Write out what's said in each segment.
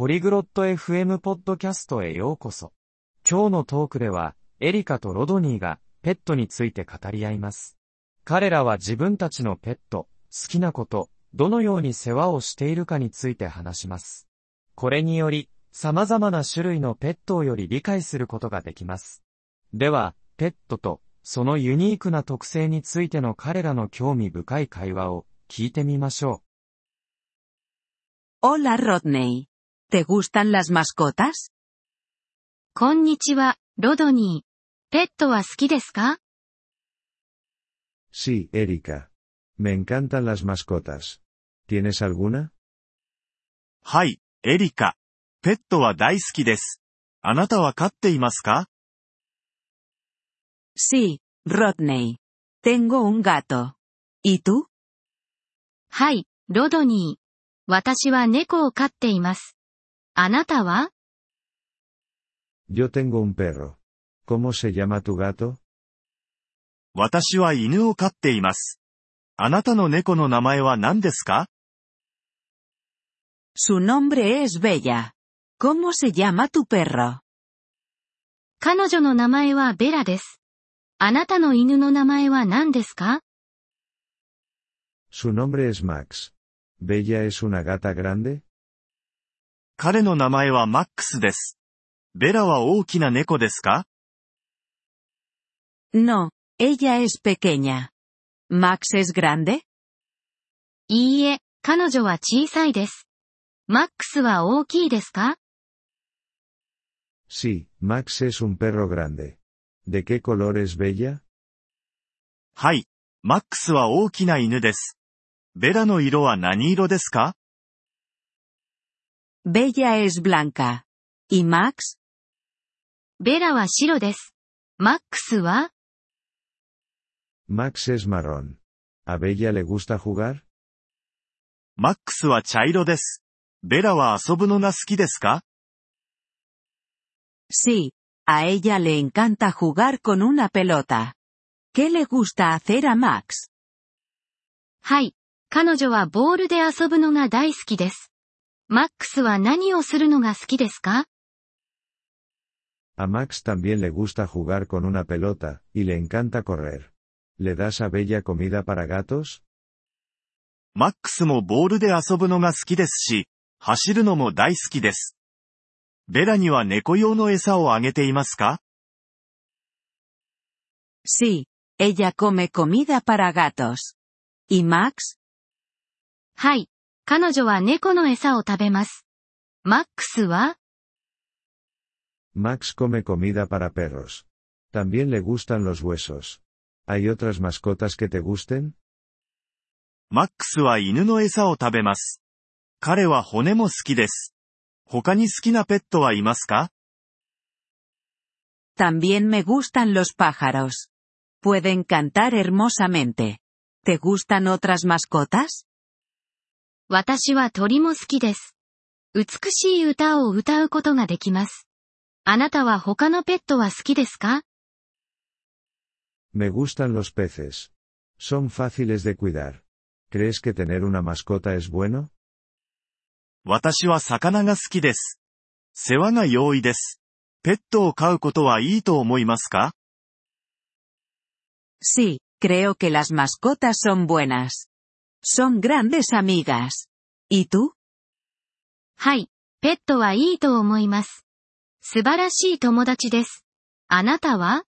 ポリグロット FM ポッドキャストへようこそ。今日のトークでは、エリカとロドニーがペットについて語り合います。彼らは自分たちのペット、好きなこと、どのように世話をしているかについて話します。これにより、様々な種類のペットをより理解することができます。では、ペットとそのユニークな特性についての彼らの興味深い会話を聞いてみましょ Hola Rodney. ¿Te gustan las mascotas? こんにちは、ロドニー。ペットは好きですか Sí, Erika. Me encantan las mascotas. ¿Tienes alguna? はい、エリカ。ペットは大好きです。あなたは飼っていますか Sí, Rodney. Tengo un gato. ¿Y tú? はい、ロドニー。私は猫を飼っています。あなたは Yo tengo un perro. ¿Cómo se llama tu gato? 私は犬を飼っています。あなたの猫の名前は何ですか Su nombre es Bella. ¿Cómo se llama tu perro? 彼女の名前はベラです。あなたの犬の名前は何ですか Su nombre es Max. ¿Bella es una gata grande? 彼の名前はマックスです。ベラは大きな猫ですか？No, ella es pequeña. ¿Max es grande? いいえ、彼女は小さいです。マックスは大きいですか？Sí, Max es un perro grande. ¿De qué color es Bella? はい、マックスは大きな犬です。ベラの色は何色ですか？Bella es blanca. ¿Y Max? ベラは白です。マックスは Max es marrón. ¿A Bella le gusta jugar? マックスは茶色です。ベラは遊ぶのが好きですか Sí, a ella le encanta jugar con una pelota. ¿Qué le gusta hacer a Max? はい。彼女はボールで遊ぶのが大好きです。 マックスは何をするのが好きですか A Max también le gusta jugar con una pelota, y le encanta correr. ¿Le das a Bella comida para gatos? マックスもボールで遊ぶのが好きですし、走るのも大好きです。ベラには猫用の餌をあげていますか Sí, ella come comida para gatos. ¿Y Max? はい。彼女は猫の餌を食べます。マックスは Max come comida para perros. También le gustan los huesos. ¿Hay otras mascotas que te gusten? マックスは犬の餌を食べます。彼は骨も好きです。他に好きなペットはいますか También me gustan los pájaros. Pueden cantar hermosamente. ¿Te gustan otras mascotas? 私は鳥も好きです。美しい歌を歌うことができます。あなたは他のペットは好きですか Me gustan los peces. Son fáciles de cuidar. ¿Crees que tener una mascota es bueno? 私は魚が好きです。世話が容易です。ペットを飼うことはいいと思いますか Sí, creo que las mascotas son buenas. Son grandes amigas. ¿Y tú? はい。ペットはいいと思います。素晴らしい友達です。あなたは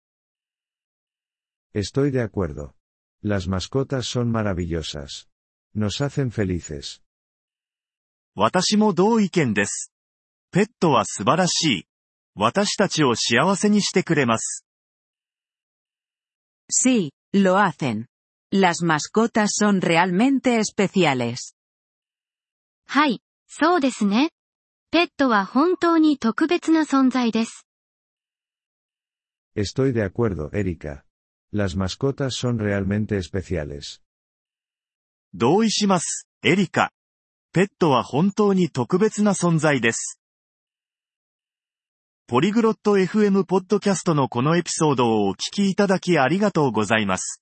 Estoy de acuerdo. Las mascotas son maravillosas. Nos hacen felices. 私も同意見です。ペットは素晴らしい。私たちを幸せにしてくれます。Sí, lo hacen. Las mascotas son realmente especiales. はい。そうですね。ペットは本当に特別な存在です。Estoy de acuerdo, Erika. Las mascotas son realmente especiales. 同意します、エリカ。ペットは本当に特別な存在です。ポリグロット FM ポッドキャストのこのエピソードをお聞きいただきありがとうございます。